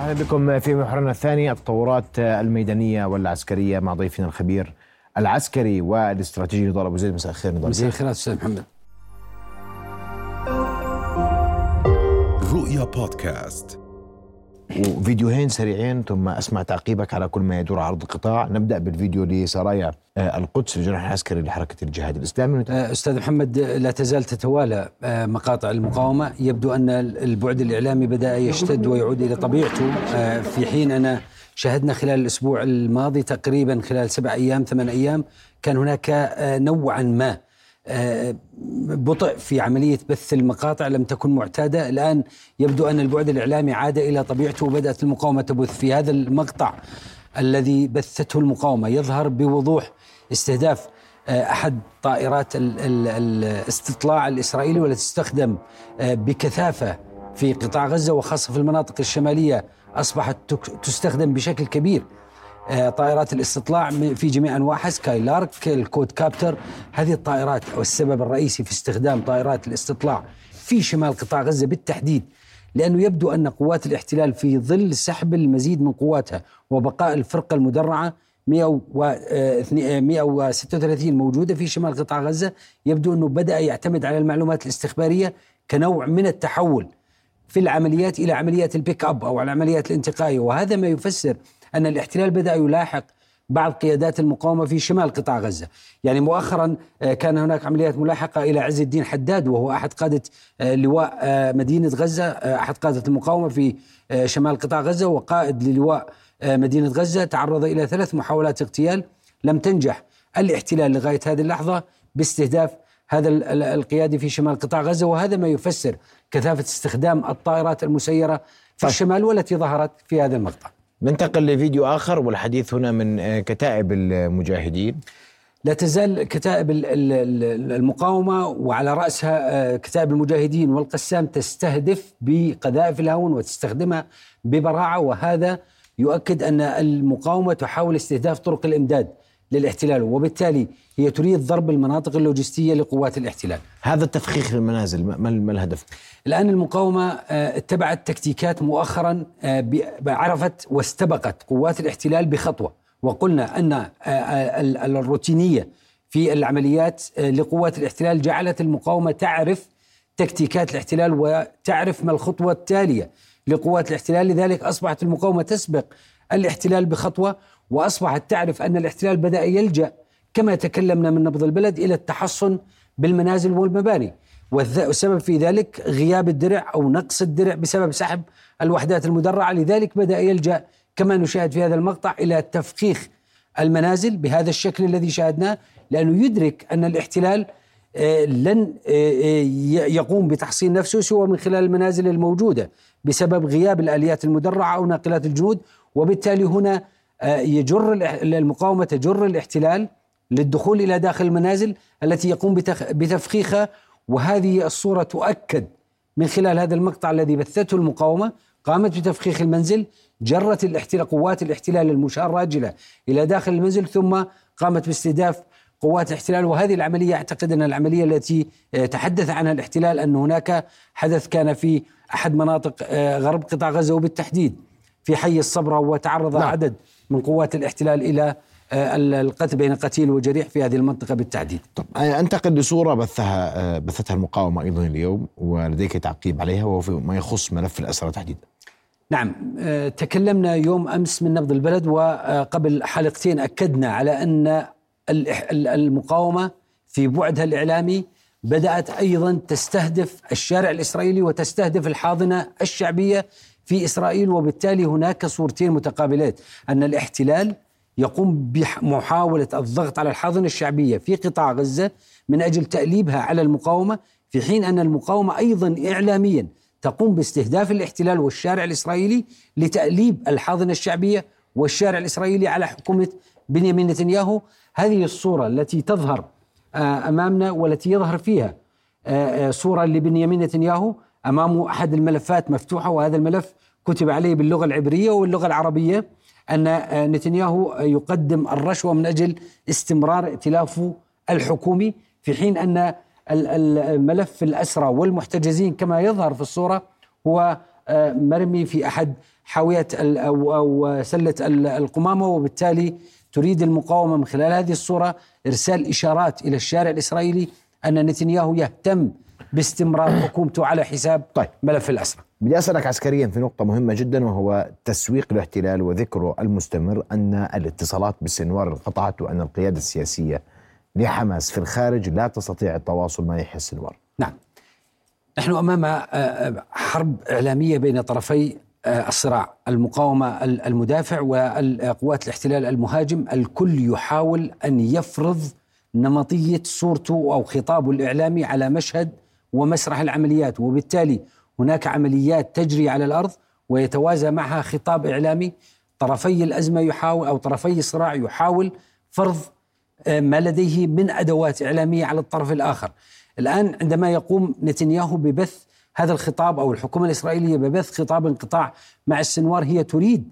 أهلا بكم في محورنا الثاني التطورات الميدانية والعسكرية مع ضيفنا الخبير العسكري والاستراتيجي نضال ابو زيد مساء الخير نضال مساء الخير أستاذ محمد. رؤيا بودكاست. وفيديوهين سريعين ثم أسمع تعقيبك على كل ما يدور عرض القطاع. نبدأ بالفيديو لسرايا آه، القدس الجناح العسكري لحركة الجهاد الإسلامي. آه، أستاذ محمد لا تزال تتوالى آه، مقاطع المقاومة. يبدو أن البعد الإعلامي بدأ يشتد ويعود إلى طبيعته. في حين انا شاهدنا خلال الأسبوع الماضي تقريبا خلال سبع أيام ثمان أيام كان هناك نوعا ما بطء في عملية بث المقاطع لم تكن معتادة. الآن يبدو أن البعد الإعلامي عاد إلى طبيعته وبدأت المقاومة تبث. في هذا المقطع الذي بثته المقاومة يظهر بوضوح استهداف آه، أحد طائرات الاستطلاع الإسرائيلي والتي تستخدم آه، بكثافة في قطاع غزة وخاصة في المناطق الشمالية أصبحت تستخدم بشكل كبير آه، طائرات الاستطلاع في جميع أنواعها. سكاي لارك الكود كابتر. هذه الطائرات والسبب الرئيسي في استخدام طائرات الاستطلاع في شمال قطاع غزة بالتحديد لأنه يبدو أن قوات الاحتلال في ظل سحب المزيد من قواتها وبقاء الفرقة المدرعة 136 آه، موجودة في شمال قطاع غزة يبدو أنه بدأ يعتمد على المعلومات الاستخبارية كنوع من التحول في العمليات إلى عمليات البيك أب أو العمليات الانتقائيه وهذا ما يفسر أن الاحتلال بدأ يلاحق بعض قيادات المقاومة في شمال قطاع غزة. يعني مؤخرا آه، كان هناك عمليات ملاحقة إلى عز الدين حداد وهو أحد قادة آه، لواء آه، مدينة غزة أحد قادة المقاومة في شمال قطاع غزة وقائد للواء مدينة غزة. تعرض إلى ثلاث محاولات اغتيال لم تنجح. الاحتلال لغاية هذه اللحظة باستهداف هذا القيادي في شمال قطاع غزة وهذا ما يفسر كثافة استخدام الطائرات المسيرة في طيب. الشمال والتي ظهرت في هذا المقطع. ننتقل لفيديو آخر والحديث هنا من آه، كتائب المجاهدين. لا تزال كتائب المقاومة وعلى رأسها آه، كتائب المجاهدين والقسام تستهدف بقذائف الهون وتستخدمها ببراعة وهذا يؤكد أن المقاومة تحاول استهداف طرق الإمداد. للاحتلال وبالتالي هي تريد ضرب المناطق اللوجستية لقوات الاحتلال. هذا التفخيخ المنازل ما الهدف؟ الآن المقاومة آه، اتبعت تكتيكات مؤخرا آه، عرفت واستبقت قوات الاحتلال بخطوة. وقلنا أن آه، الروتينية في العمليات لقوات الاحتلال جعلت المقاومة تعرف تكتيكات الاحتلال وتعرف ما الخطوة التالية لقوات الاحتلال. لذلك أصبحت المقاومة تسبق الاحتلال بخطوة وأصبحت تعرف أن الاحتلال بدأ يلجأ كما تكلمنا من نبض البلد إلى التحصن بالمنازل والمباني. والسبب في ذلك غياب الدرع أو نقص الدرع بسبب سحب الوحدات المدرعة. لذلك بدأ يلجأ كما نشاهد في هذا المقطع إلى تفخيخ المنازل بهذا الشكل الذي شاهدناه لأنه يدرك أن الاحتلال آه، لن آه، آه، يقوم بتحصين نفسه سوى من خلال المنازل الموجودة بسبب غياب الآليات المدرعة أو ناقلات الجنود. وبالتالي هنا يجر المقاومة تجر الاحتلال للدخول إلى داخل المنازل التي يقوم بتفخيخها وهذه الصورة تؤكد من خلال هذا المقطع الذي بثته المقاومة قامت بتفخيخ المنزل جرت الاحتلال قوات الاحتلال المشار راجلة إلى داخل المنزل ثم قامت باستهداف قوات الاحتلال وهذه العملية أعتقد أن العملية التي آه، تحدث عنها الاحتلال أن هناك حدث كان في أحد مناطق آه، غرب قطاع غزة وبالتحديد في حي الصبرة وتعرض نعم. عدد من قوات الاحتلال إلى آه، القتل بين قتيل وجريح في هذه المنطقة بالتحديد طب أنتقل لصورة بثها بثتها المقاومة أيضا اليوم ولديك تعقيب عليها وهو ما يخص ملف الأسرى تحديدا. نعم تكلمنا يوم أمس من نبض البلد وقبل حلقتين أكدنا على أن المقاومة في بعدها الإعلامي بدأت أيضا تستهدف الشارع الإسرائيلي وتستهدف الحاضنة الشعبية في إسرائيل وبالتالي هناك صورتين متقابلات. أن الاحتلال يقوم بمحاولة الضغط على الحاضنة الشعبية في قطاع غزة من أجل تأليبها على المقاومة في حين أن المقاومة أيضا اعلاميا تقوم باستهداف الاحتلال والشارع الإسرائيلي لتأليب الحاضنة الشعبية والشارع الإسرائيلي على حكومة بنيامين نتنياهو. هذه الصورة التي تظهر آه، أمامنا والتي يظهر فيها آه، آه، صورة لبنيامين نتنياهو. أمامه أحد الملفات مفتوحة وهذا الملف كتب عليه باللغة العبرية واللغة العربية أن نتنياهو يقدم الرشوة من أجل استمرار ائتلافه الحكومي في حين أن الملف الأسرى والمحتجزين كما يظهر في الصورة هو آه، مرمي في أحد حاويه أو أو سلة القمامة وبالتالي تريد المقاومة من خلال هذه الصورة إرسال إشارات إلى الشارع الإسرائيلي أن نتنياهو يهتم باستمرار حكومته على حساب طيب. ملف الاسرى. بدي اسالك عسكريا في نقطة مهمة جدا وهو تسويق الاحتلال وذكره المستمر أن الاتصالات بالسنوار انقطعت وأن القيادة السياسية لحماس في الخارج لا تستطيع التواصل مع يحيى السنوار. نعم. نحن أمام آه، آه، حرب إعلامية بين طرفي آه، الصراع المقاومة المدافع وقوات الاحتلال المهاجم الكل يحاول أن يفرض نمطية صورته أو خطابه الإعلامي على مشهد ومسرح العمليات. وبالتالي هناك عمليات تجري على الأرض ويتوازى معها خطاب إعلامي. طرفي الأزمة يحاول أو طرفي الصراع يحاول فرض آه، ما لديه من أدوات إعلامية على الطرف الآخر. الآن عندما يقوم نتنياهو ببث هذا الخطاب أو الحكومة الإسرائيلية ببث خطاب انقطاع مع السنوار هي تريد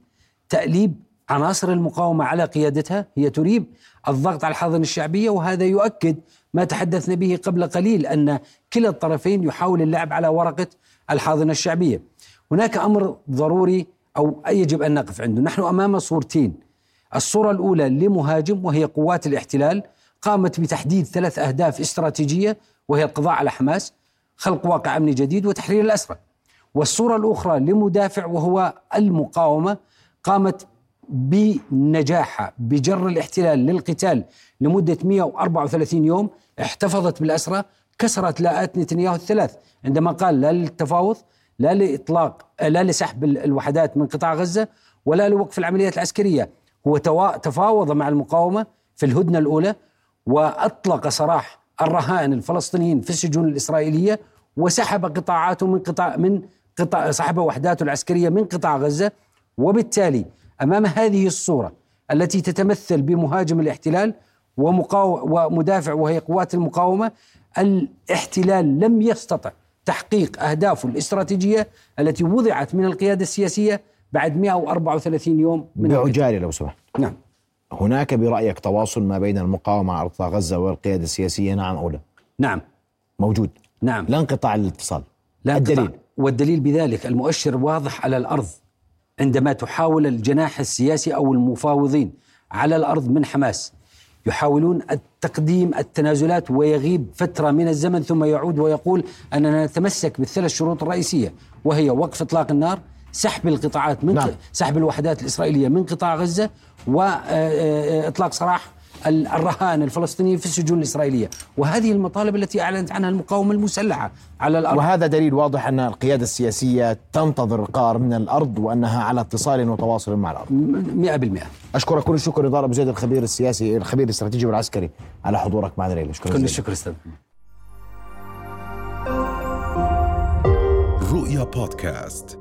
تأليب عناصر المقاومة على قيادتها، هي تريد الضغط على الحاضنة الشعبية وهذا يؤكد ما تحدثنا به قبل قليل أن كلا الطرفين يحاول اللعب على ورقة الحاضنة الشعبية. هناك أمر ضروري أو يجب أن نقف عنده، نحن أمام صورتين. الصورة الأولى لمهاجم وهي قوات الاحتلال قامت بتحديد ثلاث أهداف استراتيجية وهي القضاء على حماس خلق واقع أمني جديد وتحرير الأسرى. والصورة الأخرى لمدافع وهو المقاومة قامت بنجاحها بجر الاحتلال للقتال لمدة 134 يوم احتفظت بالأسرى كسرت لاءات نتنياهو الثلاث. عندما قال لا للتفاوض لا لإطلاق لا لسحب الوحدات من قطاع غزة ولا لوقف العمليات العسكرية. هو تفاوض مع المقاومة في الهدنة الأولى وأطلق سراح الرهائن الفلسطينيين في السجون الإسرائيلية وسحب قطاعاته من قطاع من قطاع سحب وحداته العسكرية من قطاع غزة. وبالتالي أمام هذه الصورة التي تتمثل بمهاجم الاحتلال ومدافع وهي قوات المقاومة الاحتلال لم يستطع تحقيق أهدافه الاستراتيجية التي وضعت من القيادة السياسية بعد 134 يوم من بعجاله لو سمحت. نعم. هناك برأيك تواصل ما بين المقاومة على قطاع غزة والقيادة السياسية؟ نعم أو لا؟ نعم. موجود. نعم. لا انقطاع الاتصال. لا الدليل؟ والدليل بذلك المؤشر واضح على الأرض عندما تحاول الجناح السياسي أو المفاوضين على الأرض من حماس. يحاولون التقديم التنازلات ويغيب فترة من الزمن ثم يعود ويقول أننا نتمسك بالثلاث شروط الرئيسية وهي وقف إطلاق النار سحب القطاعات من نعم. سحب الوحدات الإسرائيلية من قطاع غزة وإطلاق سراح الرهائن الفلسطينيين في السجون الإسرائيلية. وهذه المطالب التي أعلنت عنها المقاومة المسلحة على الأرض. وهذا دليل واضح أن القيادة السياسية تنتظر القرار من الأرض وأنها على اتصال وتواصل مع الأرض. مئة بالمئة. أشكرك كل الشكر نضال أبو زيد الخبير السياسي الخبير الاستراتيجي والعسكري على حضورك معنا الليلة. شكرا كل الشكر أستاذ. رؤيا بودكاست.